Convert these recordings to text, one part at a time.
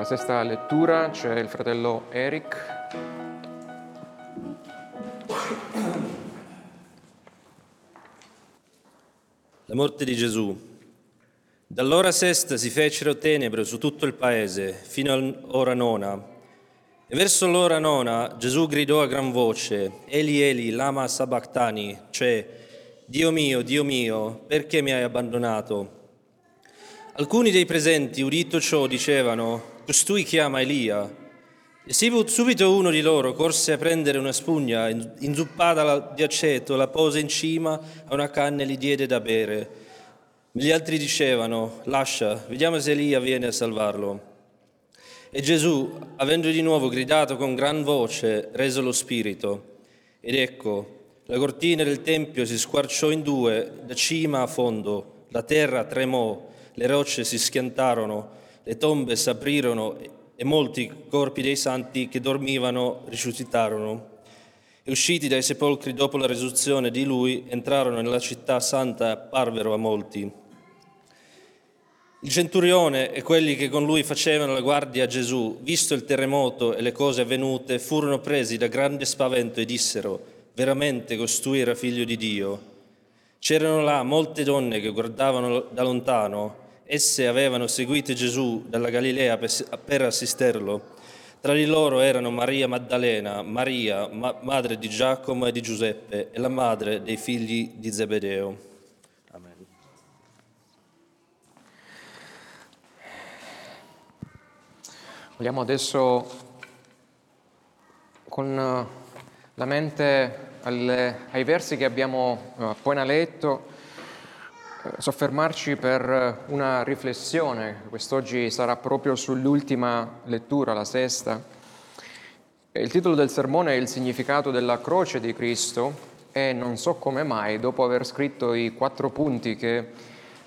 la sesta lettura c'è il fratello Eric. La morte di Gesù. Dall'ora sesta si fecero tenebre su tutto il paese, fino all'ora nona. E verso l'ora nona Gesù gridò a gran voce, Eli Eli, lama sabachthani, cioè, Dio mio, Dio mio, perché mi hai abbandonato? Alcuni dei presenti, udito ciò, dicevano, costui chiama Elia. E subito uno di loro corse a prendere una spugna, inzuppata di aceto, la pose in cima a una canna e gli diede da bere. Gli altri dicevano, lascia, vediamo se Elia viene a salvarlo. E Gesù, avendo di nuovo gridato con gran voce, rese lo spirito. Ed ecco, la cortina del Tempio si squarciò in due, da cima a fondo, la terra tremò, le rocce si schiantarono, le tombe s'aprirono e molti corpi dei santi che dormivano risuscitarono. E usciti dai sepolcri dopo la risurrezione di lui, entrarono nella città santa e apparvero a molti. Il centurione e quelli che con lui facevano la guardia a Gesù, visto il terremoto e le cose avvenute, furono presi da grande spavento e dissero, veramente costui era figlio di Dio. C'erano là molte donne che guardavano da lontano Esse avevano seguito Gesù dalla Galilea per assisterlo. Tra di loro erano Maria Maddalena, Maria, ma- madre di Giacomo e di Giuseppe, e la madre dei figli di Zebedeo. Amen. Vogliamo adesso con la mente alle, ai versi che abbiamo eh, appena letto eh, soffermarci per eh, una riflessione, quest'oggi sarà proprio sull'ultima lettura, la sesta. Il titolo del sermone è il significato della croce di Cristo e non so come mai, dopo aver scritto i quattro punti che,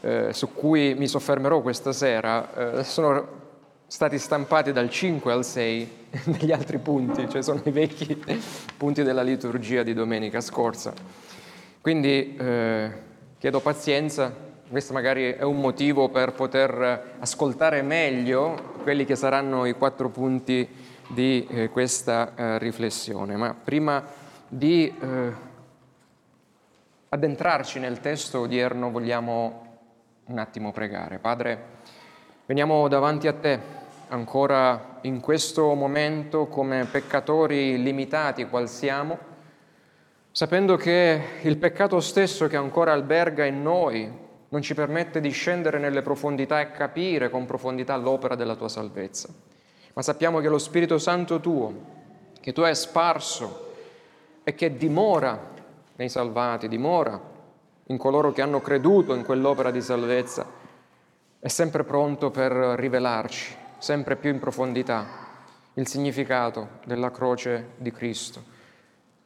eh, su cui mi soffermerò questa sera, eh, sono stati stampati dal 5 al 6 degli altri punti, cioè sono i vecchi punti della liturgia di domenica scorsa. Quindi eh, Chiedo pazienza, questo magari è un motivo per poter ascoltare meglio quelli che saranno i quattro punti di eh, questa eh, riflessione. Ma prima di eh, addentrarci nel testo odierno vogliamo un attimo pregare. Padre, veniamo davanti a te ancora in questo momento come peccatori limitati qual siamo sapendo che il peccato stesso che ancora alberga in noi non ci permette di scendere nelle profondità e capire con profondità l'opera della tua salvezza. Ma sappiamo che lo Spirito Santo tuo, che tu hai sparso e che dimora nei salvati, dimora in coloro che hanno creduto in quell'opera di salvezza, è sempre pronto per rivelarci sempre più in profondità il significato della croce di Cristo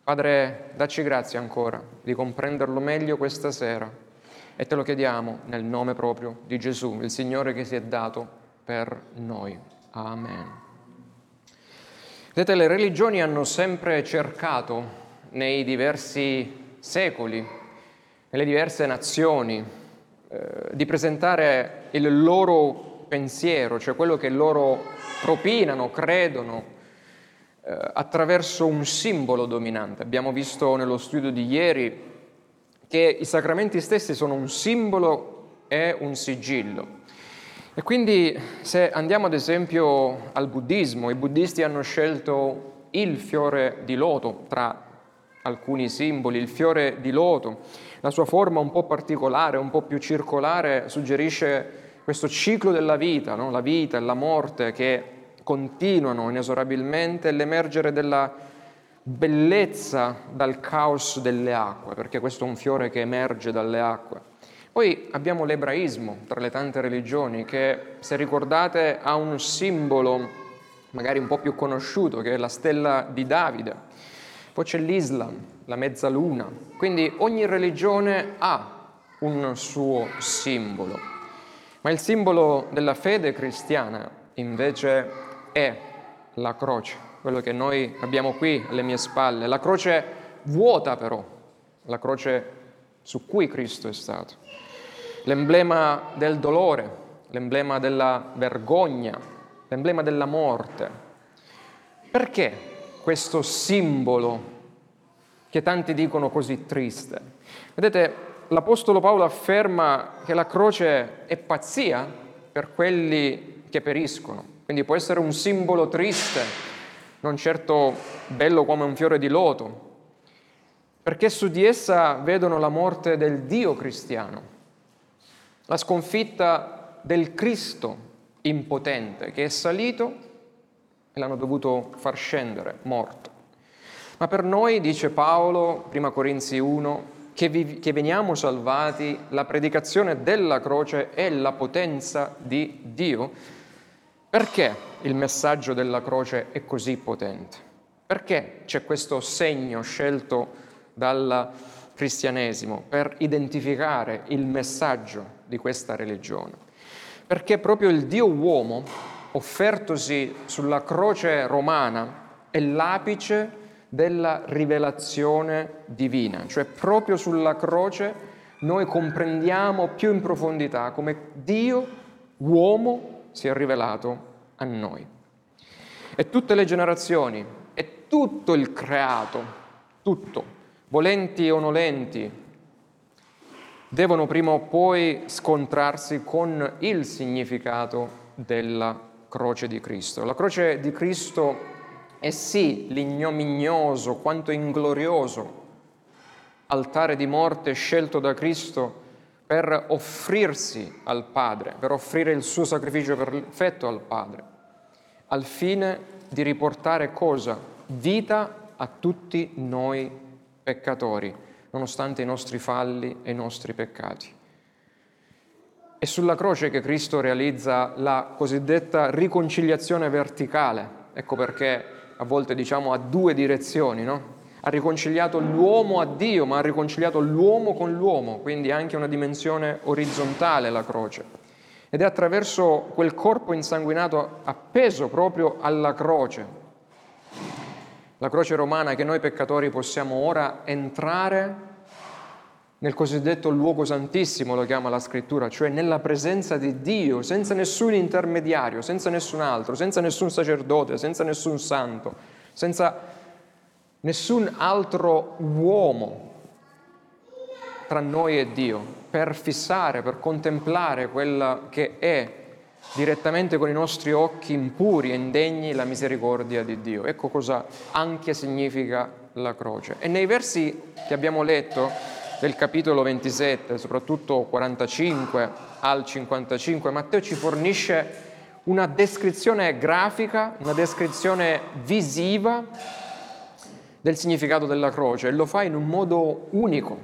Padre, dacci grazia ancora di comprenderlo meglio questa sera e te lo chiediamo nel nome proprio di Gesù, il Signore che si è dato per noi. Amen. Vedete, le religioni hanno sempre cercato nei diversi secoli, nelle diverse nazioni, eh, di presentare il loro pensiero, cioè quello che loro propinano, credono, attraverso un simbolo dominante. Abbiamo visto nello studio di ieri che i sacramenti stessi sono un simbolo e un sigillo. E quindi se andiamo ad esempio al buddismo, i buddisti hanno scelto il fiore di loto tra alcuni simboli, il fiore di loto, la sua forma un po' particolare, un po' più circolare, suggerisce questo ciclo della vita, no? la vita e la morte che continuano inesorabilmente l'emergere della bellezza dal caos delle acque, perché questo è un fiore che emerge dalle acque. Poi abbiamo l'ebraismo tra le tante religioni che, se ricordate, ha un simbolo magari un po' più conosciuto, che è la stella di Davide. Poi c'è l'Islam, la mezzaluna. Quindi ogni religione ha un suo simbolo. Ma il simbolo della fede cristiana invece è la croce, quello che noi abbiamo qui alle mie spalle, la croce vuota però, la croce su cui Cristo è stato, l'emblema del dolore, l'emblema della vergogna, l'emblema della morte. Perché questo simbolo che tanti dicono così triste? Vedete, l'Apostolo Paolo afferma che la croce è pazzia per quelli che periscono, quindi può essere un simbolo triste, non certo bello come un fiore di loto, perché su di essa vedono la morte del Dio cristiano, la sconfitta del Cristo impotente che è salito e l'hanno dovuto far scendere morto. Ma per noi, dice Paolo, prima Corinzi 1, che, vi, che veniamo salvati, la predicazione della croce è la potenza di Dio. Perché il messaggio della croce è così potente? Perché c'è questo segno scelto dal cristianesimo per identificare il messaggio di questa religione? perché proprio il Dio uomo, offertosi sulla croce romana, è l'apice della rivelazione divina, cioè proprio sulla croce noi comprendiamo più in profondità come Dio uomo si è rivelato a noi. E tutte le generazioni, e tutto il creato, tutto, volenti o nolenti, devono prima o poi scontrarsi con il significato della croce di Cristo. La croce di Cristo è sì l'ignominioso quanto inglorioso altare di morte scelto da Cristo per offrirsi al Padre, per offrire il suo sacrificio perfetto al Padre, al fine di riportare cosa? Vita a tutti noi peccatori nonostante i nostri falli e i nostri peccati. È sulla croce che Cristo realizza la cosiddetta riconciliazione verticale, ecco perché a volte diciamo a due direzioni, no? Ha riconciliato l'uomo a Dio, ma ha riconciliato l'uomo con l'uomo, quindi anche una dimensione orizzontale la croce. Ed è attraverso quel corpo insanguinato appeso proprio alla croce, la croce romana che noi peccatori possiamo ora entrare nel cosiddetto luogo santissimo, lo chiama la scrittura, cioè nella presenza di Dio, senza nessun intermediario, senza nessun altro, senza nessun sacerdote, senza nessun santo, senza nessun altro uomo tra noi e Dio, per fissare, per contemplare quella che è direttamente con i nostri occhi impuri e indegni la misericordia di Dio. Ecco cosa anche significa la croce. E nei versi che abbiamo letto del capitolo 27, soprattutto 45 al 55, Matteo ci fornisce una descrizione grafica, una descrizione visiva del significato della croce e lo fa in un modo unico,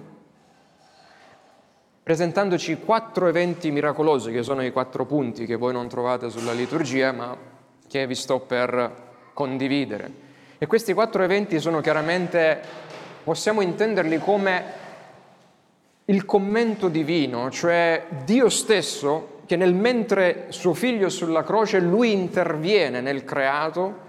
presentandoci quattro eventi miracolosi, che sono i quattro punti che voi non trovate sulla liturgia, ma che vi sto per condividere. E questi quattro eventi sono chiaramente, possiamo intenderli come il commento divino, cioè Dio stesso che nel mentre suo figlio è sulla croce, lui interviene nel creato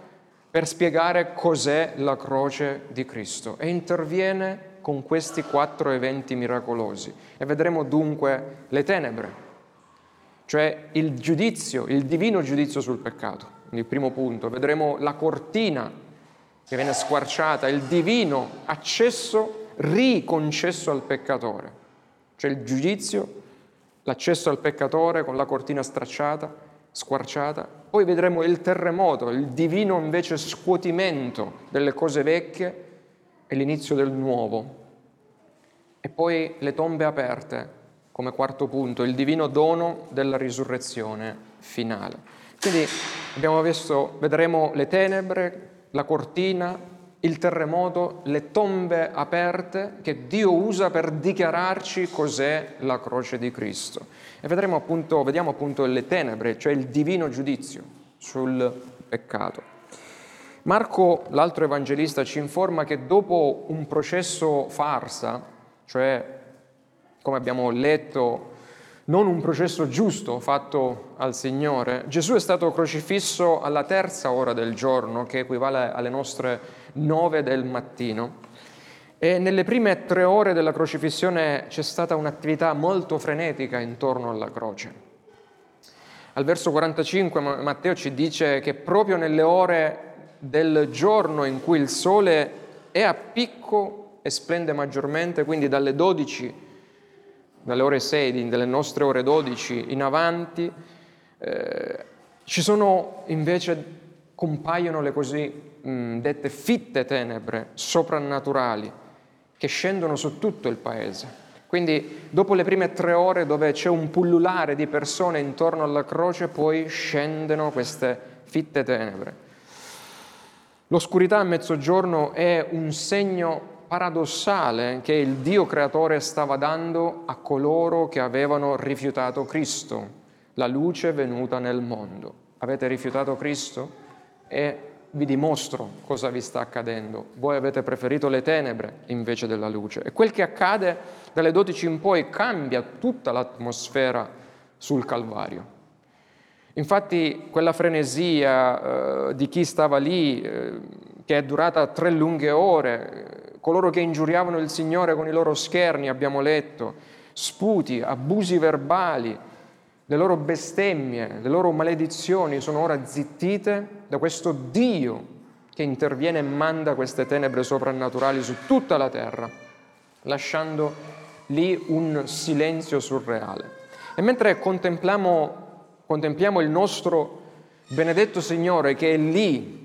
per spiegare cos'è la croce di Cristo e interviene con questi quattro eventi miracolosi. E vedremo dunque le tenebre, cioè il giudizio, il divino giudizio sul peccato. Il primo punto, vedremo la cortina che viene squarciata, il divino accesso riconcesso al peccatore, cioè il giudizio, l'accesso al peccatore con la cortina stracciata, squarciata. Poi vedremo il terremoto, il divino invece scuotimento delle cose vecchie è l'inizio del nuovo. E poi le tombe aperte, come quarto punto, il divino dono della risurrezione finale. Quindi abbiamo visto, vedremo le tenebre, la cortina, il terremoto, le tombe aperte che Dio usa per dichiararci cos'è la croce di Cristo. E vedremo appunto, vediamo appunto le tenebre, cioè il divino giudizio sul peccato. Marco, l'altro evangelista, ci informa che dopo un processo farsa, cioè, come abbiamo letto, non un processo giusto fatto al Signore, Gesù è stato crocifisso alla terza ora del giorno, che equivale alle nostre nove del mattino. E nelle prime tre ore della crocifissione c'è stata un'attività molto frenetica intorno alla croce. Al verso 45 Matteo ci dice che proprio nelle ore del giorno in cui il sole è a picco e splende maggiormente, quindi dalle 12, dalle ore 6, dalle nostre ore 12 in avanti, eh, ci sono invece, compaiono le così mh, dette fitte tenebre soprannaturali che scendono su tutto il paese. Quindi dopo le prime tre ore dove c'è un pullulare di persone intorno alla croce, poi scendono queste fitte tenebre. L'oscurità a mezzogiorno è un segno paradossale che il Dio creatore stava dando a coloro che avevano rifiutato Cristo, la luce venuta nel mondo. Avete rifiutato Cristo? E vi dimostro cosa vi sta accadendo. Voi avete preferito le tenebre invece della luce. E quel che accade dalle 12 in poi cambia tutta l'atmosfera sul Calvario. Infatti quella frenesia eh, di chi stava lì, eh, che è durata tre lunghe ore, coloro che ingiuriavano il Signore con i loro scherni, abbiamo letto, sputi, abusi verbali, le loro bestemmie, le loro maledizioni sono ora zittite da questo Dio che interviene e manda queste tenebre soprannaturali su tutta la terra, lasciando lì un silenzio surreale. E mentre contempliamo, contempliamo il nostro benedetto Signore che è lì,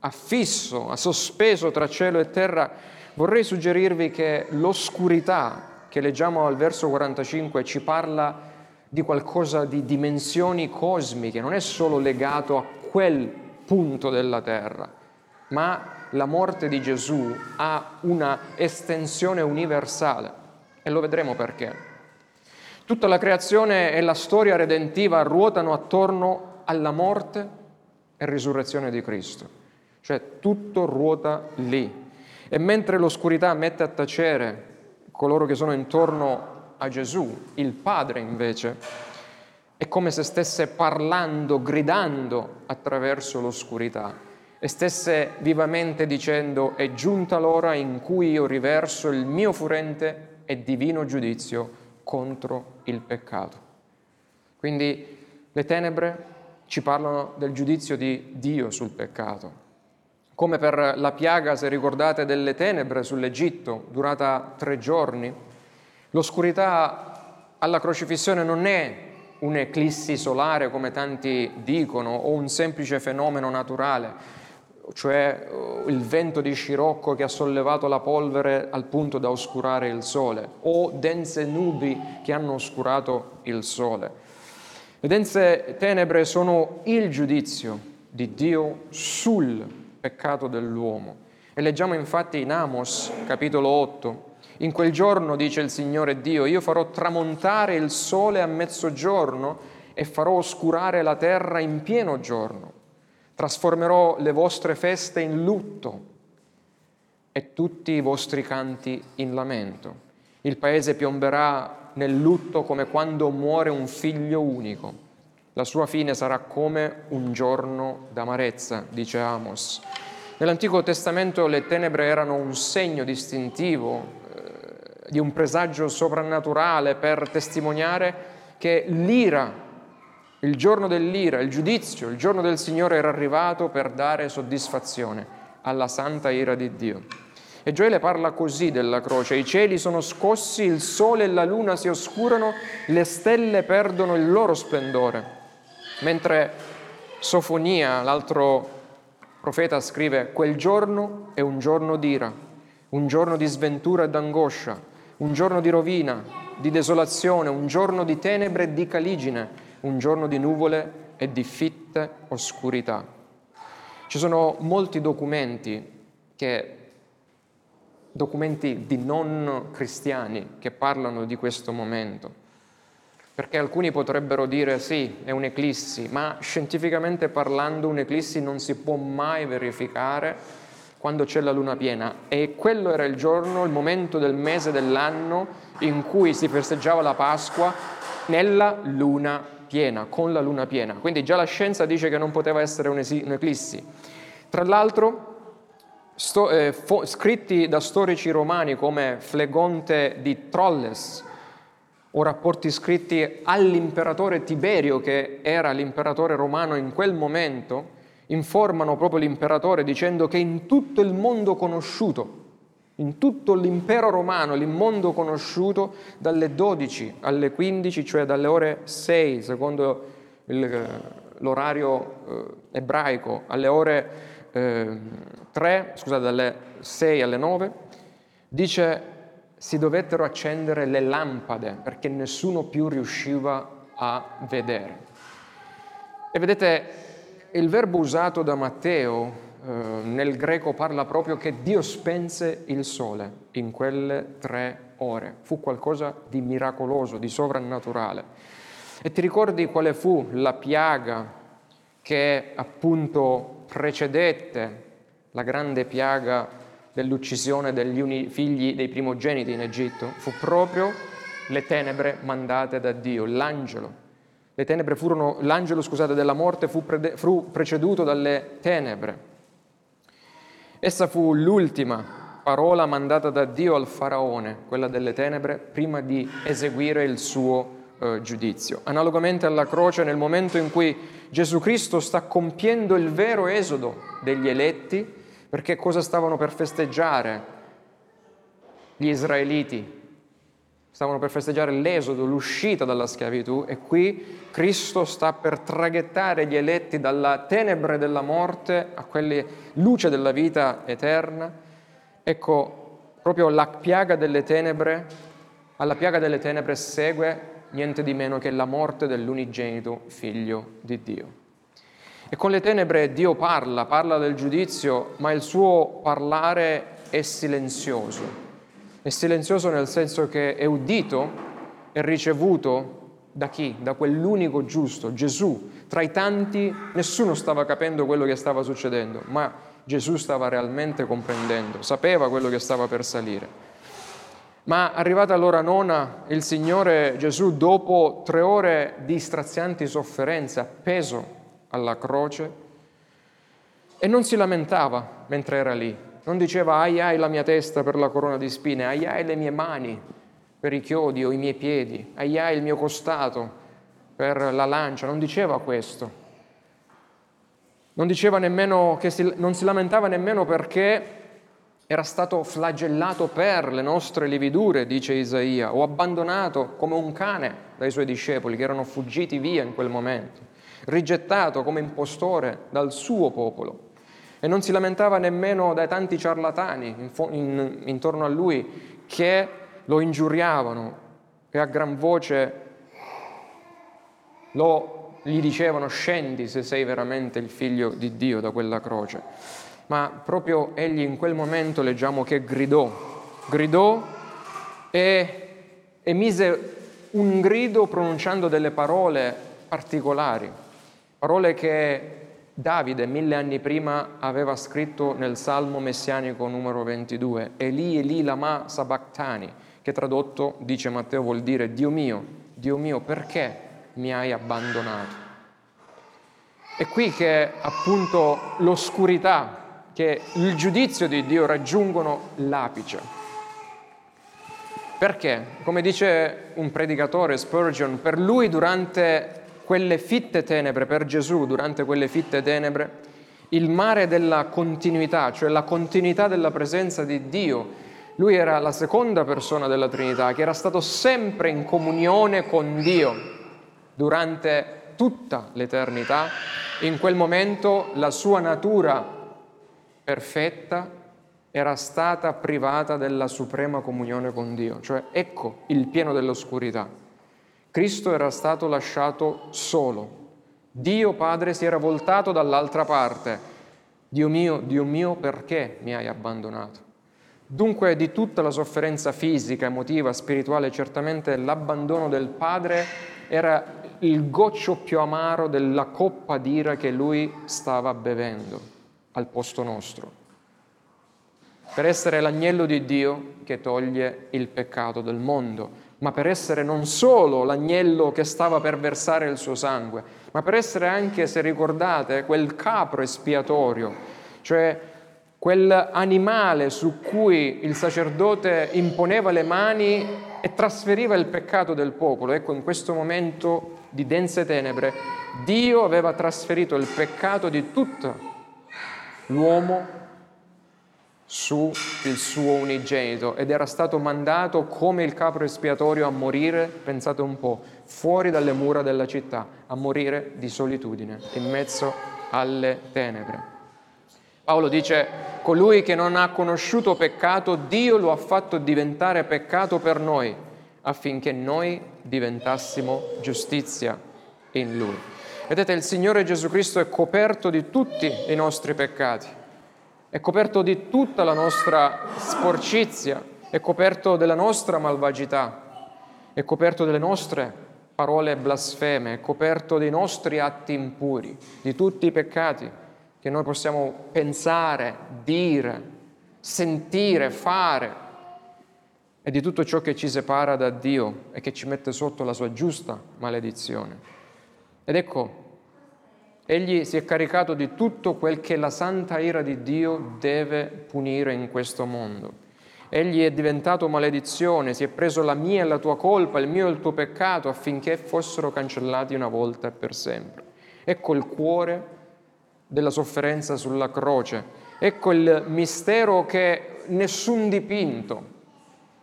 affisso, ha sospeso tra cielo e terra, vorrei suggerirvi che l'oscurità che leggiamo al verso 45 ci parla di qualcosa di dimensioni cosmiche, non è solo legato a quel punto della terra, ma la morte di Gesù ha una estensione universale e lo vedremo perché. Tutta la creazione e la storia redentiva ruotano attorno alla morte e risurrezione di Cristo, cioè tutto ruota lì. E mentre l'oscurità mette a tacere coloro che sono intorno a Gesù, il Padre invece è come se stesse parlando, gridando attraverso l'oscurità e stesse vivamente dicendo è giunta l'ora in cui io riverso il mio furente e divino giudizio contro il peccato. Quindi le tenebre ci parlano del giudizio di Dio sul peccato. Come per la piaga, se ricordate, delle tenebre sull'Egitto, durata tre giorni, L'oscurità alla crocifissione non è un'eclissi solare come tanti dicono o un semplice fenomeno naturale, cioè uh, il vento di scirocco che ha sollevato la polvere al punto da oscurare il sole o dense nubi che hanno oscurato il sole. Le dense tenebre sono il giudizio di Dio sul peccato dell'uomo. E leggiamo infatti in Amos, capitolo 8, in quel giorno, dice il Signore Dio, io farò tramontare il sole a mezzogiorno e farò oscurare la terra in pieno giorno. Trasformerò le vostre feste in lutto e tutti i vostri canti in lamento. Il paese piomberà nel lutto come quando muore un figlio unico. La sua fine sarà come un giorno d'amarezza, dice Amos. Nell'Antico Testamento le tenebre erano un segno distintivo di un presagio soprannaturale per testimoniare che l'ira, il giorno dell'ira, il giudizio, il giorno del Signore era arrivato per dare soddisfazione alla santa ira di Dio. E Gioele parla così della croce, i cieli sono scossi, il sole e la luna si oscurano, le stelle perdono il loro splendore. Mentre Sofonia, l'altro profeta, scrive, quel giorno è un giorno d'ira, un giorno di sventura e d'angoscia, un giorno di rovina, di desolazione, un giorno di tenebre e di caligine, un giorno di nuvole e di fitte oscurità. Ci sono molti documenti, che, documenti di non cristiani che parlano di questo momento, perché alcuni potrebbero dire sì, è un'eclissi, ma scientificamente parlando un'eclissi non si può mai verificare quando c'è la luna piena e quello era il giorno, il momento del mese dell'anno in cui si festeggiava la Pasqua nella luna piena, con la luna piena. Quindi già la scienza dice che non poteva essere un'eclissi. Tra l'altro, sto, eh, fo, scritti da storici romani come Flegonte di Trolles o rapporti scritti all'imperatore Tiberio, che era l'imperatore romano in quel momento, informano proprio l'imperatore dicendo che in tutto il mondo conosciuto, in tutto l'impero romano, il mondo conosciuto, dalle 12 alle 15, cioè dalle ore 6, secondo il, l'orario eh, ebraico, alle ore eh, 3, scusate, dalle 6 alle 9, dice si dovettero accendere le lampade perché nessuno più riusciva a vedere. E vedete, il verbo usato da Matteo eh, nel greco parla proprio che Dio spense il sole in quelle tre ore. Fu qualcosa di miracoloso, di sovrannaturale. E ti ricordi quale fu la piaga che appunto precedette la grande piaga dell'uccisione degli uni figli dei primogeniti in Egitto fu proprio le tenebre mandate da Dio, l'angelo. Le tenebre furono, l'angelo scusate, della morte fu, pre, fu preceduto dalle tenebre. Essa fu l'ultima parola mandata da Dio al faraone, quella delle tenebre, prima di eseguire il suo eh, giudizio. Analogamente alla croce, nel momento in cui Gesù Cristo sta compiendo il vero esodo degli eletti, perché cosa stavano per festeggiare gli israeliti? Stavano per festeggiare l'esodo, l'uscita dalla schiavitù e qui Cristo sta per traghettare gli eletti dalla tenebre della morte a quella luce della vita eterna. Ecco, proprio la piaga delle tenebre, alla piaga delle tenebre segue niente di meno che la morte dell'unigenito figlio di Dio. E con le tenebre Dio parla, parla del giudizio, ma il suo parlare è silenzioso. È silenzioso nel senso che è udito e ricevuto da chi? Da quell'unico giusto, Gesù. Tra i tanti nessuno stava capendo quello che stava succedendo, ma Gesù stava realmente comprendendo, sapeva quello che stava per salire. Ma arrivata l'ora nona, il Signore Gesù, dopo tre ore di strazianti sofferenze, appeso alla croce e non si lamentava mentre era lì, non diceva ai ai la mia testa per la corona di spine, ai ai le mie mani per i chiodi o i miei piedi, ai ai il mio costato per la lancia, non diceva questo. Non diceva nemmeno che si, non si lamentava nemmeno perché era stato flagellato per le nostre lividure, dice Isaia, o abbandonato come un cane dai suoi discepoli che erano fuggiti via in quel momento rigettato come impostore dal suo popolo. E non si lamentava nemmeno dai tanti ciarlatani in, in, intorno a lui che lo ingiuriavano e a gran voce lo, gli dicevano scendi se sei veramente il figlio di Dio da quella croce. Ma proprio egli in quel momento leggiamo che gridò, gridò e emise un grido pronunciando delle parole particolari. Parole che Davide mille anni prima aveva scritto nel Salmo messianico numero 22, Eli Eli lama sabachthani, che tradotto, dice Matteo, vuol dire Dio mio, Dio mio, perché mi hai abbandonato? È qui che appunto l'oscurità, che il giudizio di Dio raggiungono l'apice. Perché? Come dice un predicatore, Spurgeon, per lui durante quelle fitte tenebre per Gesù, durante quelle fitte tenebre, il mare della continuità, cioè la continuità della presenza di Dio. Lui era la seconda persona della Trinità, che era stato sempre in comunione con Dio durante tutta l'eternità. In quel momento la sua natura perfetta era stata privata della suprema comunione con Dio, cioè ecco il pieno dell'oscurità. Cristo era stato lasciato solo. Dio Padre si era voltato dall'altra parte. Dio mio, Dio mio, perché mi hai abbandonato? Dunque di tutta la sofferenza fisica, emotiva, spirituale, certamente l'abbandono del Padre era il goccio più amaro della coppa d'ira che lui stava bevendo al posto nostro, per essere l'agnello di Dio che toglie il peccato del mondo ma per essere non solo l'agnello che stava per versare il suo sangue, ma per essere anche, se ricordate, quel capro espiatorio, cioè quell'animale su cui il sacerdote imponeva le mani e trasferiva il peccato del popolo. Ecco, in questo momento di dense tenebre, Dio aveva trasferito il peccato di tutto l'uomo sul suo unigenito ed era stato mandato come il capro espiatorio a morire, pensate un po', fuori dalle mura della città, a morire di solitudine, in mezzo alle tenebre. Paolo dice, colui che non ha conosciuto peccato, Dio lo ha fatto diventare peccato per noi, affinché noi diventassimo giustizia in lui. Vedete, il Signore Gesù Cristo è coperto di tutti i nostri peccati è coperto di tutta la nostra sporcizia, è coperto della nostra malvagità, è coperto delle nostre parole blasfeme, è coperto dei nostri atti impuri, di tutti i peccati che noi possiamo pensare, dire, sentire, fare e di tutto ciò che ci separa da Dio e che ci mette sotto la sua giusta maledizione. Ed ecco, Egli si è caricato di tutto quel che la santa ira di Dio deve punire in questo mondo. Egli è diventato maledizione, si è preso la mia e la tua colpa, il mio e il tuo peccato, affinché fossero cancellati una volta e per sempre. Ecco il cuore della sofferenza sulla croce. Ecco il mistero che nessun dipinto,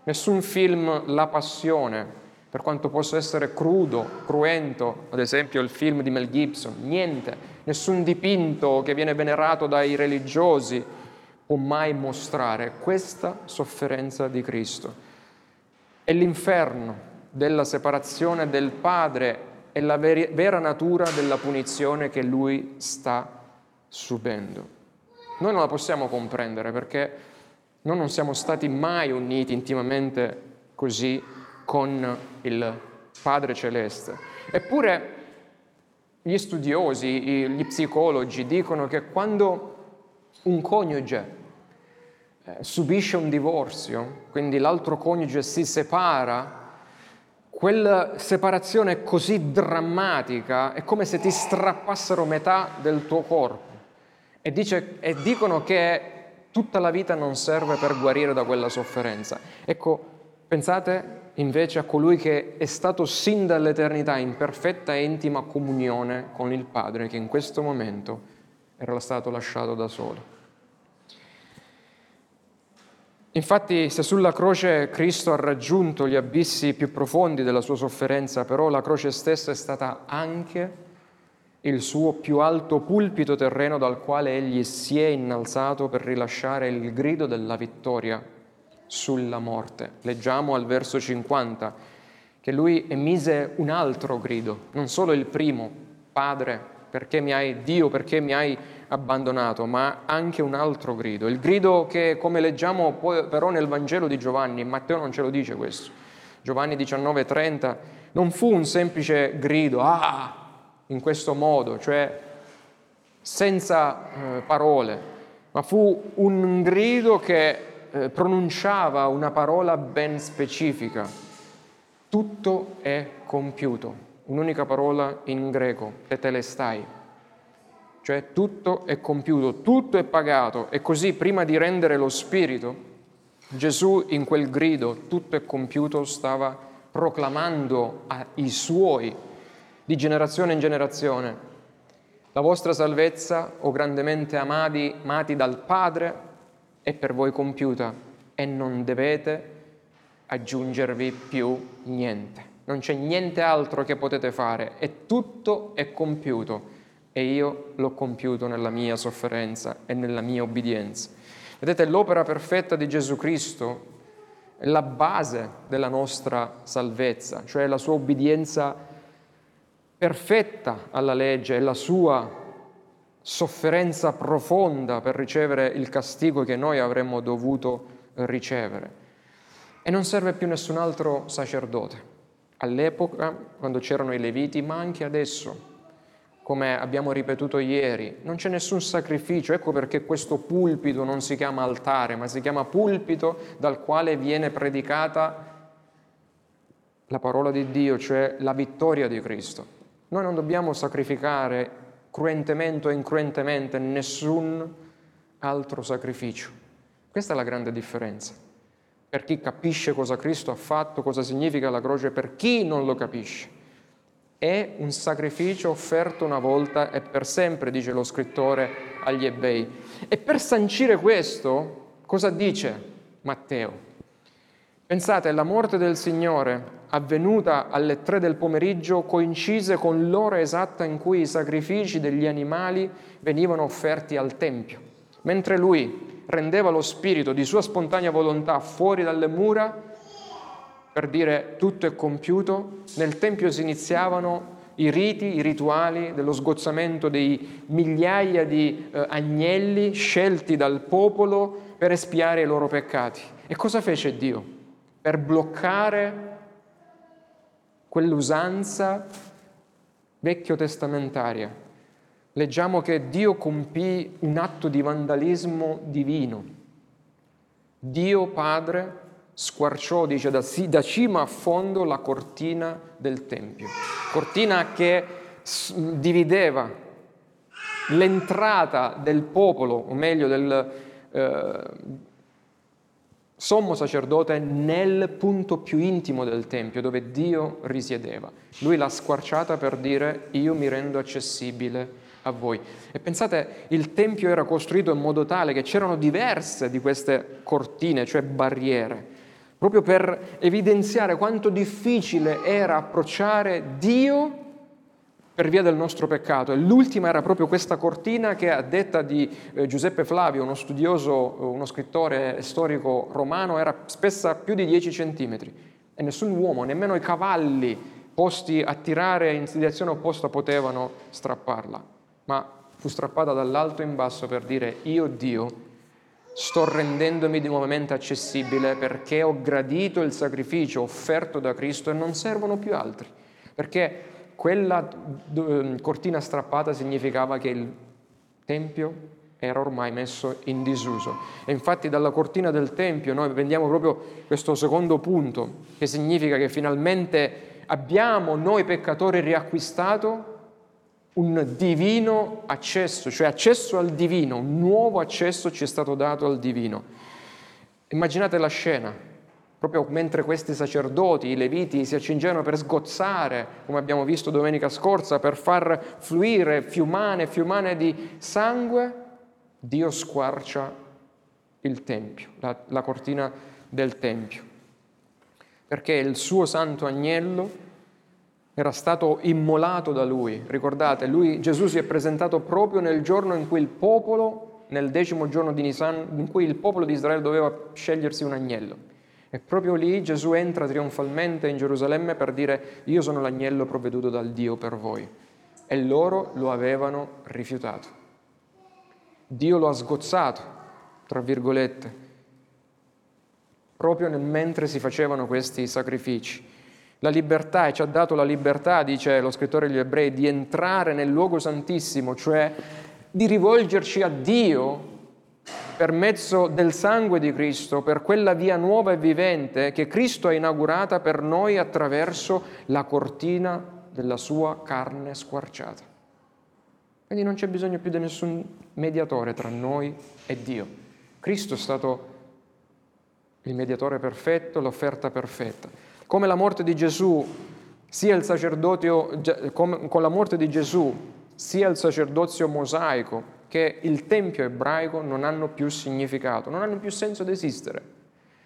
nessun film La Passione, per quanto possa essere crudo, cruento, ad esempio il film di Mel Gibson, niente, nessun dipinto che viene venerato dai religiosi può mai mostrare questa sofferenza di Cristo. È l'inferno della separazione del Padre e la vera natura della punizione che lui sta subendo. Noi non la possiamo comprendere perché noi non siamo stati mai uniti intimamente così con il Padre Celeste. Eppure gli studiosi, gli psicologi dicono che quando un coniuge eh, subisce un divorzio, quindi l'altro coniuge si separa, quella separazione è così drammatica, è come se ti strappassero metà del tuo corpo. E, dice, e dicono che tutta la vita non serve per guarire da quella sofferenza. Ecco, pensate invece a colui che è stato sin dall'eternità in perfetta e intima comunione con il Padre, che in questo momento era stato lasciato da solo. Infatti, se sulla croce Cristo ha raggiunto gli abissi più profondi della sua sofferenza, però la croce stessa è stata anche il suo più alto pulpito terreno dal quale egli si è innalzato per rilasciare il grido della vittoria sulla morte. Leggiamo al verso 50 che lui emise un altro grido, non solo il primo, Padre, perché mi hai, Dio, perché mi hai abbandonato, ma anche un altro grido. Il grido che, come leggiamo poi, però nel Vangelo di Giovanni, Matteo non ce lo dice questo, Giovanni 19:30, non fu un semplice grido, ah, in questo modo, cioè senza eh, parole, ma fu un grido che eh, pronunciava una parola ben specifica. Tutto è compiuto. Un'unica parola in greco, tetelestai. Cioè tutto è compiuto, tutto è pagato. E così prima di rendere lo Spirito, Gesù in quel grido, tutto è compiuto, stava proclamando ai suoi, di generazione in generazione, la vostra salvezza, o grandemente amati, amati dal Padre, è per voi compiuta e non dovete aggiungervi più niente. Non c'è niente altro che potete fare e tutto è compiuto e io l'ho compiuto nella mia sofferenza e nella mia obbedienza. Vedete, l'opera perfetta di Gesù Cristo è la base della nostra salvezza, cioè la sua obbedienza perfetta alla legge e la sua sofferenza profonda per ricevere il castigo che noi avremmo dovuto ricevere. E non serve più nessun altro sacerdote. All'epoca, quando c'erano i Leviti, ma anche adesso, come abbiamo ripetuto ieri, non c'è nessun sacrificio. Ecco perché questo pulpito non si chiama altare, ma si chiama pulpito dal quale viene predicata la parola di Dio, cioè la vittoria di Cristo. Noi non dobbiamo sacrificare cruentemente o incruentemente nessun altro sacrificio. Questa è la grande differenza. per chi capisce cosa Cristo ha fatto, cosa significa la croce, per chi non lo capisce. È un sacrificio offerto una volta e per sempre, dice lo scrittore agli ebrei. E per sancire questo, cosa dice Matteo? Pensate, la morte del Signore, avvenuta alle tre del pomeriggio, coincise con l'ora esatta in cui i sacrifici degli animali venivano offerti al Tempio. Mentre lui rendeva lo spirito di sua spontanea volontà fuori dalle mura, per dire tutto è compiuto, nel Tempio si iniziavano i riti, i rituali dello sgozzamento dei migliaia di eh, agnelli scelti dal popolo per espiare i loro peccati. E cosa fece Dio? Per bloccare quell'usanza vecchio testamentaria. Leggiamo che Dio compì un atto di vandalismo divino. Dio Padre squarciò, dice, da, da cima a fondo la cortina del Tempio, cortina che divideva l'entrata del popolo, o meglio del, eh, sommo sacerdote nel punto più intimo del Tempio, dove Dio risiedeva. Lui l'ha squarciata per dire io mi rendo accessibile a voi. E pensate, il Tempio era costruito in modo tale che c'erano diverse di queste cortine, cioè barriere, proprio per evidenziare quanto difficile era approcciare Dio per via del nostro peccato. E l'ultima era proprio questa cortina che a detta di eh, Giuseppe Flavio, uno studioso, uno scrittore storico romano, era spessa più di 10 centimetri. E nessun uomo, nemmeno i cavalli posti a tirare in direzione opposta potevano strapparla. Ma fu strappata dall'alto in basso per dire io Dio sto rendendomi di nuovamente accessibile perché ho gradito il sacrificio offerto da Cristo e non servono più altri. Perché quella ehm, cortina strappata significava che il Tempio era ormai messo in disuso. E infatti dalla cortina del Tempio noi vendiamo proprio questo secondo punto, che significa che finalmente abbiamo noi peccatori riacquistato un divino accesso, cioè accesso al divino, un nuovo accesso ci è stato dato al divino. Immaginate la scena, proprio mentre questi sacerdoti, i leviti, si accingevano per sgozzare, come abbiamo visto domenica scorsa, per far fluire fiumane e fiumane di sangue, Dio squarcia il Tempio, la, la cortina del Tempio, perché il suo santo agnello era stato immolato da lui. Ricordate, lui, Gesù si è presentato proprio nel giorno in cui il popolo, nel decimo giorno di Nisan, in cui il popolo di Israele doveva scegliersi un agnello. E proprio lì Gesù entra trionfalmente in Gerusalemme per dire io sono l'agnello provveduto dal Dio per voi. E loro lo avevano rifiutato. Dio lo ha sgozzato, tra virgolette, proprio nel mentre si facevano questi sacrifici. La libertà, e ci ha dato la libertà, dice lo scrittore degli ebrei, di entrare nel luogo santissimo, cioè di rivolgerci a Dio per mezzo del sangue di Cristo, per quella via nuova e vivente che Cristo ha inaugurata per noi attraverso la cortina della sua carne squarciata. Quindi non c'è bisogno più di nessun mediatore tra noi e Dio. Cristo è stato il mediatore perfetto, l'offerta perfetta. Come la morte di Gesù, sia il sacerdozio, con la morte di Gesù, sia il sacerdozio mosaico, che il tempio ebraico non hanno più significato, non hanno più senso di esistere.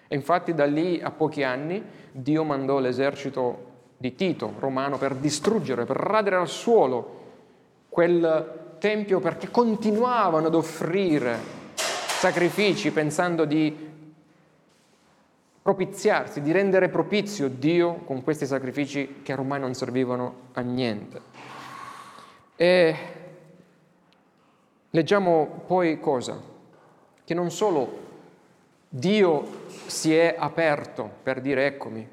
E infatti da lì a pochi anni Dio mandò l'esercito di Tito, romano, per distruggere, per radere al suolo quel tempio perché continuavano ad offrire sacrifici pensando di propiziarsi, di rendere propizio Dio con questi sacrifici che ormai non servivano a niente. E Leggiamo poi cosa? Che non solo Dio si è aperto per dire eccomi,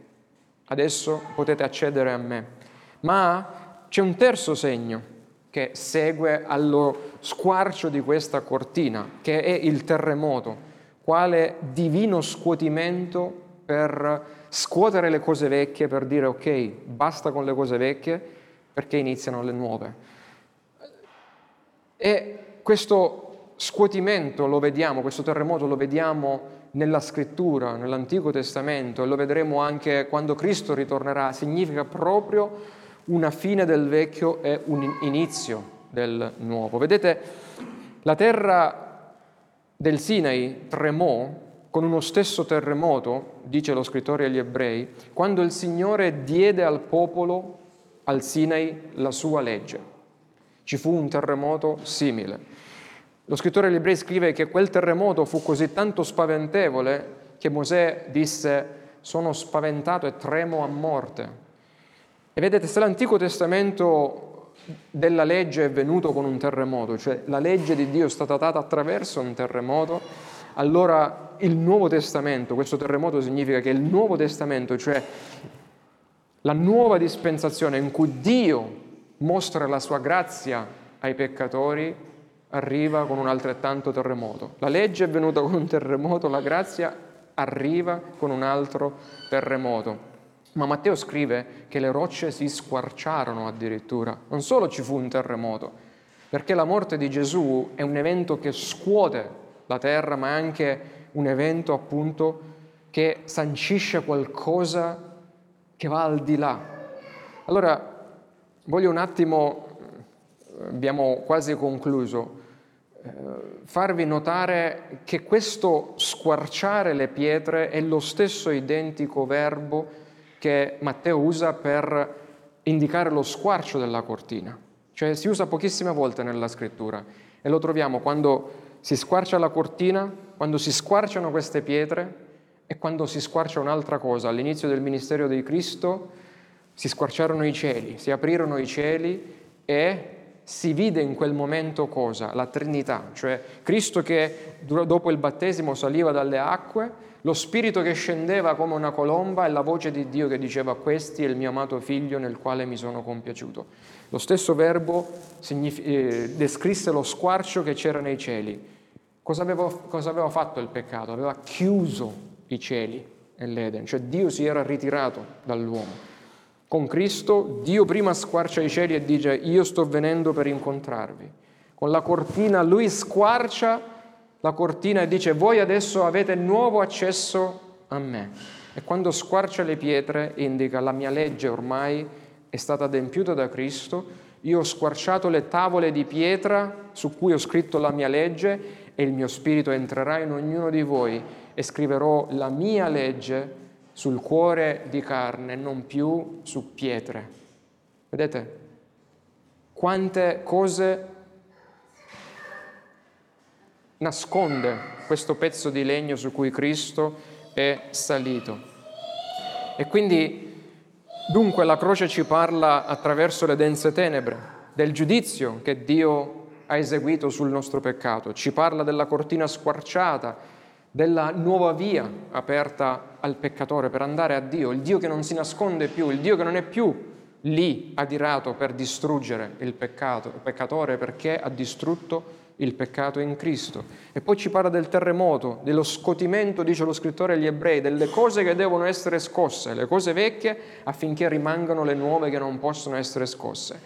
adesso potete accedere a me, ma c'è un terzo segno che segue allo squarcio di questa cortina, che è il terremoto, quale divino scuotimento per scuotere le cose vecchie, per dire ok, basta con le cose vecchie, perché iniziano le nuove. E questo scuotimento lo vediamo, questo terremoto lo vediamo nella scrittura, nell'Antico Testamento, e lo vedremo anche quando Cristo ritornerà, significa proprio una fine del vecchio e un inizio del nuovo. Vedete, la terra del Sinai tremò con uno stesso terremoto, dice lo scrittore agli ebrei, quando il Signore diede al popolo, al Sinai, la sua legge. Ci fu un terremoto simile. Lo scrittore ebrei scrive che quel terremoto fu così tanto spaventevole che Mosè disse sono spaventato e tremo a morte. E vedete, se l'Antico Testamento della legge è venuto con un terremoto, cioè la legge di Dio è stata data attraverso un terremoto, allora il Nuovo Testamento, questo terremoto significa che il Nuovo Testamento, cioè la nuova dispensazione in cui Dio mostra la sua grazia ai peccatori, arriva con un altrettanto terremoto. La legge è venuta con un terremoto, la grazia arriva con un altro terremoto. Ma Matteo scrive che le rocce si squarciarono addirittura. Non solo ci fu un terremoto, perché la morte di Gesù è un evento che scuote la terra, ma è anche un evento appunto che sancisce qualcosa che va al di là. Allora, voglio un attimo abbiamo quasi concluso, eh, farvi notare che questo squarciare le pietre è lo stesso identico verbo che Matteo usa per indicare lo squarcio della cortina. Cioè si usa pochissime volte nella scrittura e lo troviamo quando si squarcia la cortina, quando si squarciano queste pietre e quando si squarcia un'altra cosa. All'inizio del ministero di Cristo si squarciarono i cieli, si aprirono i cieli e si vide in quel momento cosa? La Trinità, cioè Cristo che dopo il battesimo saliva dalle acque, lo Spirito che scendeva come una colomba e la voce di Dio che diceva questi è il mio amato figlio nel quale mi sono compiaciuto. Lo stesso verbo signif- eh, descrisse lo squarcio che c'era nei cieli. Cosa aveva, cosa aveva fatto il peccato? Aveva chiuso i cieli nell'Eden, cioè Dio si era ritirato dall'uomo. Con Cristo Dio prima squarcia i cieli e dice io sto venendo per incontrarvi. Con la cortina lui squarcia la cortina e dice voi adesso avete nuovo accesso a me. E quando squarcia le pietre indica la mia legge ormai è stata adempiuta da Cristo, io ho squarciato le tavole di pietra su cui ho scritto la mia legge e il mio spirito entrerà in ognuno di voi e scriverò la mia legge sul cuore di carne, non più su pietre. Vedete? Quante cose nasconde questo pezzo di legno su cui Cristo è salito. E quindi, dunque, la croce ci parla attraverso le dense tenebre del giudizio che Dio ha eseguito sul nostro peccato, ci parla della cortina squarciata, della nuova via aperta al peccatore per andare a Dio, il Dio che non si nasconde più, il Dio che non è più lì adirato per distruggere il peccato, il peccatore perché ha distrutto il peccato in Cristo. E poi ci parla del terremoto, dello scotimento, dice lo scrittore agli ebrei, delle cose che devono essere scosse, le cose vecchie affinché rimangano le nuove che non possono essere scosse.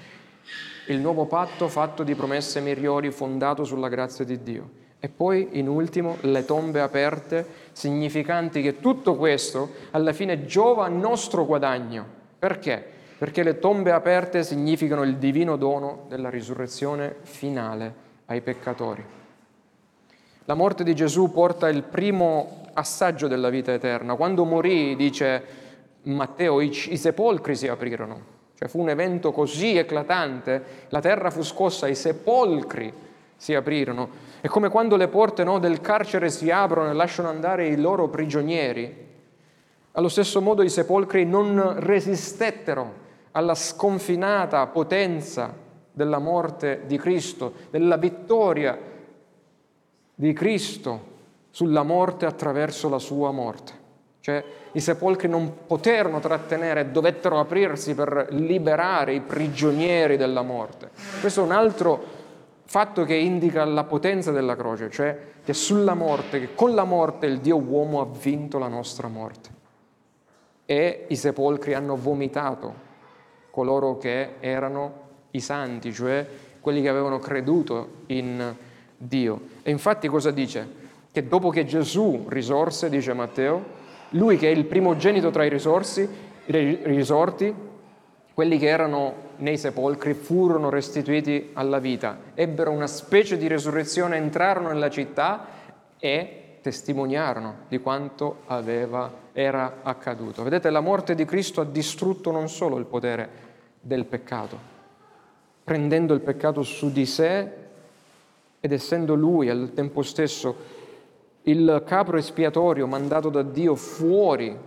Il nuovo patto fatto di promesse migliori fondato sulla grazia di Dio. E poi, in ultimo, le tombe aperte, significanti che tutto questo alla fine giova a nostro guadagno. Perché? Perché le tombe aperte significano il divino dono della risurrezione finale ai peccatori. La morte di Gesù porta il primo assaggio della vita eterna. Quando morì, dice Matteo, i, i sepolcri si aprirono. Cioè fu un evento così eclatante, la terra fu scossa, i sepolcri si aprirono. È come quando le porte no, del carcere si aprono e lasciano andare i loro prigionieri. Allo stesso modo i sepolcri non resistettero alla sconfinata potenza della morte di Cristo, della vittoria di Cristo sulla morte attraverso la sua morte. Cioè i sepolcri non poterono trattenere, dovettero aprirsi per liberare i prigionieri della morte. Questo è un altro fatto che indica la potenza della croce, cioè che sulla morte, che con la morte il Dio uomo ha vinto la nostra morte. E i sepolcri hanno vomitato coloro che erano i santi, cioè quelli che avevano creduto in Dio. E infatti cosa dice? che dopo che Gesù risorse, dice Matteo, lui che è il primogenito tra i risorsi, risorti, quelli che erano nei sepolcri furono restituiti alla vita, ebbero una specie di resurrezione, entrarono nella città e testimoniarono di quanto aveva, era accaduto. Vedete, la morte di Cristo ha distrutto non solo il potere del peccato, prendendo il peccato su di sé ed essendo Lui al tempo stesso il capro espiatorio mandato da Dio fuori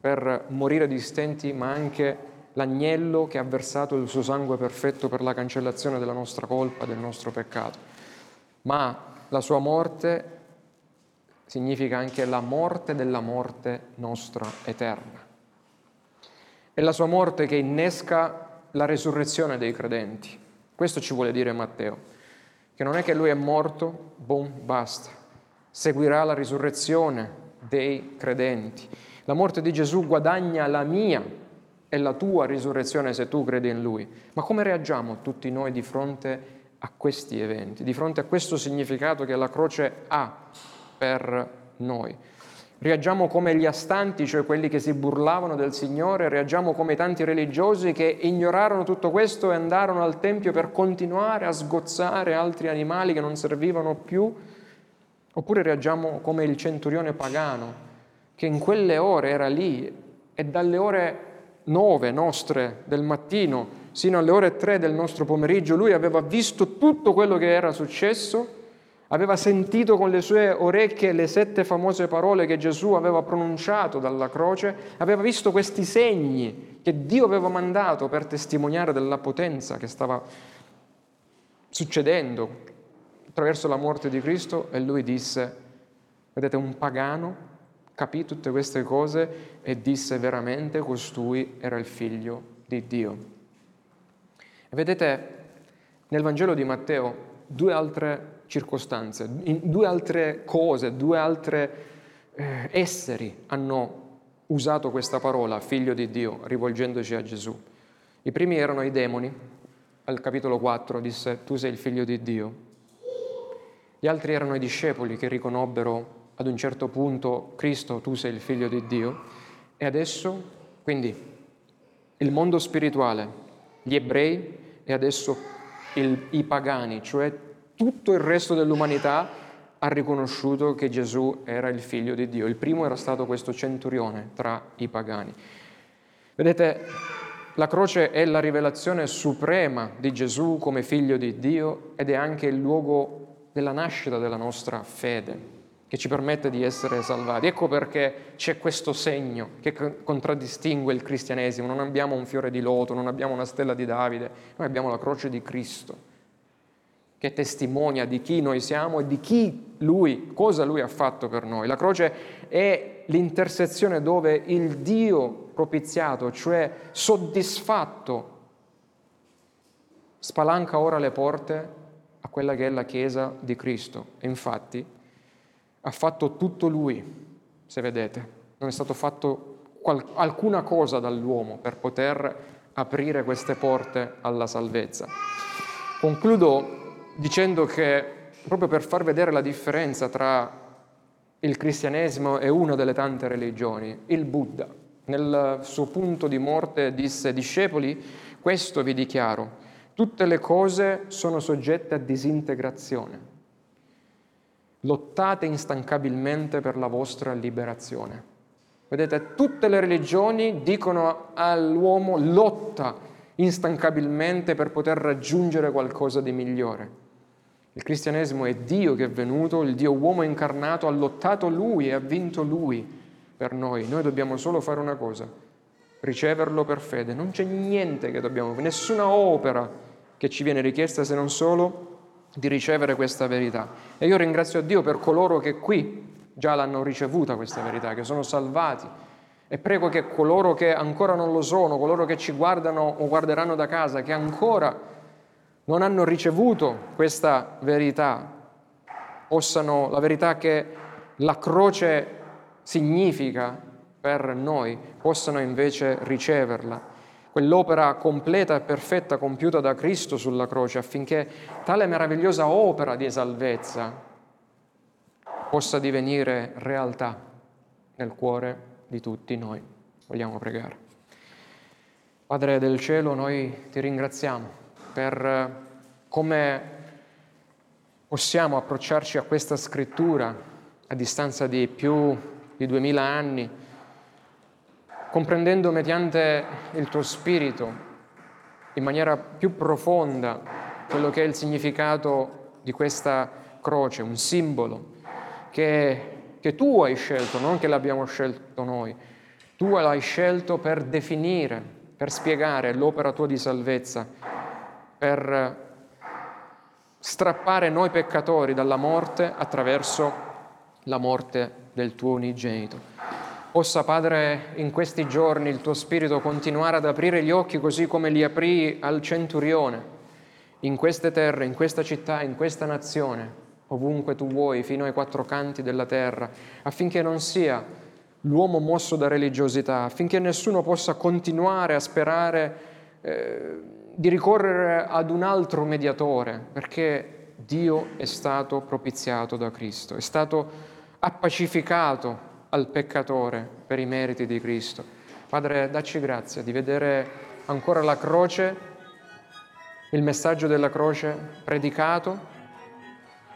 per morire di stenti, ma anche l'agnello che ha versato il suo sangue perfetto per la cancellazione della nostra colpa, del nostro peccato. Ma la sua morte significa anche la morte della morte nostra eterna. È la sua morte che innesca la resurrezione dei credenti. Questo ci vuole dire Matteo, che non è che lui è morto, boom, basta seguirà la risurrezione dei credenti. La morte di Gesù guadagna la mia e la tua risurrezione se tu credi in Lui. Ma come reagiamo tutti noi di fronte a questi eventi, di fronte a questo significato che la croce ha per noi? Reagiamo come gli astanti, cioè quelli che si burlavano del Signore, reagiamo come tanti religiosi che ignorarono tutto questo e andarono al Tempio per continuare a sgozzare altri animali che non servivano più Oppure reagiamo come il centurione pagano, che in quelle ore era lì e dalle ore nove nostre del mattino sino alle ore tre del nostro pomeriggio lui aveva visto tutto quello che era successo, aveva sentito con le sue orecchie le sette famose parole che Gesù aveva pronunciato dalla croce, aveva visto questi segni che Dio aveva mandato per testimoniare della potenza che stava succedendo, attraverso la morte di Cristo e lui disse, vedete, un pagano capì tutte queste cose e disse veramente costui era il figlio di Dio. E vedete, nel Vangelo di Matteo due altre circostanze, due altre cose, due altri eh, esseri hanno usato questa parola, figlio di Dio, rivolgendoci a Gesù. I primi erano i demoni, al capitolo 4 disse tu sei il figlio di Dio. Gli altri erano i discepoli che riconobbero ad un certo punto Cristo, tu sei il figlio di Dio. E adesso, quindi, il mondo spirituale, gli ebrei e adesso il, i pagani, cioè tutto il resto dell'umanità ha riconosciuto che Gesù era il figlio di Dio. Il primo era stato questo centurione tra i pagani. Vedete, la croce è la rivelazione suprema di Gesù come figlio di Dio ed è anche il luogo della nascita della nostra fede, che ci permette di essere salvati. Ecco perché c'è questo segno che contraddistingue il cristianesimo. Non abbiamo un fiore di loto, non abbiamo una stella di Davide, noi abbiamo la croce di Cristo, che testimonia di chi noi siamo e di chi Lui, cosa Lui ha fatto per noi. La croce è l'intersezione dove il Dio propiziato, cioè soddisfatto, spalanca ora le porte a quella che è la Chiesa di Cristo. E infatti ha fatto tutto Lui, se vedete. Non è stato fatto qual- alcuna cosa dall'uomo per poter aprire queste porte alla salvezza. Concludo dicendo che, proprio per far vedere la differenza tra il cristianesimo e una delle tante religioni, il Buddha, nel suo punto di morte disse, discepoli, questo vi dichiaro, Tutte le cose sono soggette a disintegrazione. Lottate instancabilmente per la vostra liberazione. Vedete, tutte le religioni dicono all'uomo lotta instancabilmente per poter raggiungere qualcosa di migliore. Il cristianesimo è Dio che è venuto, il Dio uomo incarnato, ha lottato Lui e ha vinto Lui per noi. Noi dobbiamo solo fare una cosa, riceverlo per fede. Non c'è niente che dobbiamo, nessuna opera che ci viene richiesta se non solo di ricevere questa verità. E io ringrazio Dio per coloro che qui già l'hanno ricevuta questa verità, che sono salvati. E prego che coloro che ancora non lo sono, coloro che ci guardano o guarderanno da casa, che ancora non hanno ricevuto questa verità, possano, la verità che la croce significa per noi, possano invece riceverla quell'opera completa e perfetta compiuta da Cristo sulla croce, affinché tale meravigliosa opera di salvezza possa divenire realtà nel cuore di tutti noi. Vogliamo pregare. Padre del cielo, noi ti ringraziamo per come possiamo approcciarci a questa scrittura a distanza di più di duemila anni, comprendendo mediante il tuo spirito in maniera più profonda quello che è il significato di questa croce, un simbolo che, che tu hai scelto, non che l'abbiamo scelto noi. Tu l'hai scelto per definire, per spiegare l'opera tua di salvezza, per strappare noi peccatori dalla morte attraverso la morte del tuo unigenito. Possa, Padre, in questi giorni il tuo Spirito continuare ad aprire gli occhi così come li aprì al centurione, in queste terre, in questa città, in questa nazione, ovunque tu vuoi, fino ai quattro canti della terra, affinché non sia l'uomo mosso da religiosità, affinché nessuno possa continuare a sperare eh, di ricorrere ad un altro mediatore, perché Dio è stato propiziato da Cristo, è stato appacificato al peccatore per i meriti di Cristo. Padre, dacci grazia di vedere ancora la croce, il messaggio della croce predicato,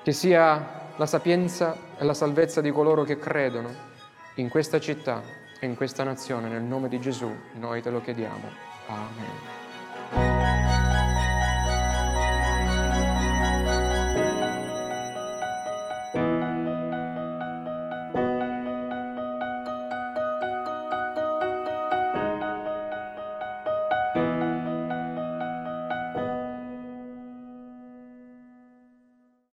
che sia la sapienza e la salvezza di coloro che credono in questa città e in questa nazione. Nel nome di Gesù noi te lo chiediamo. Amen.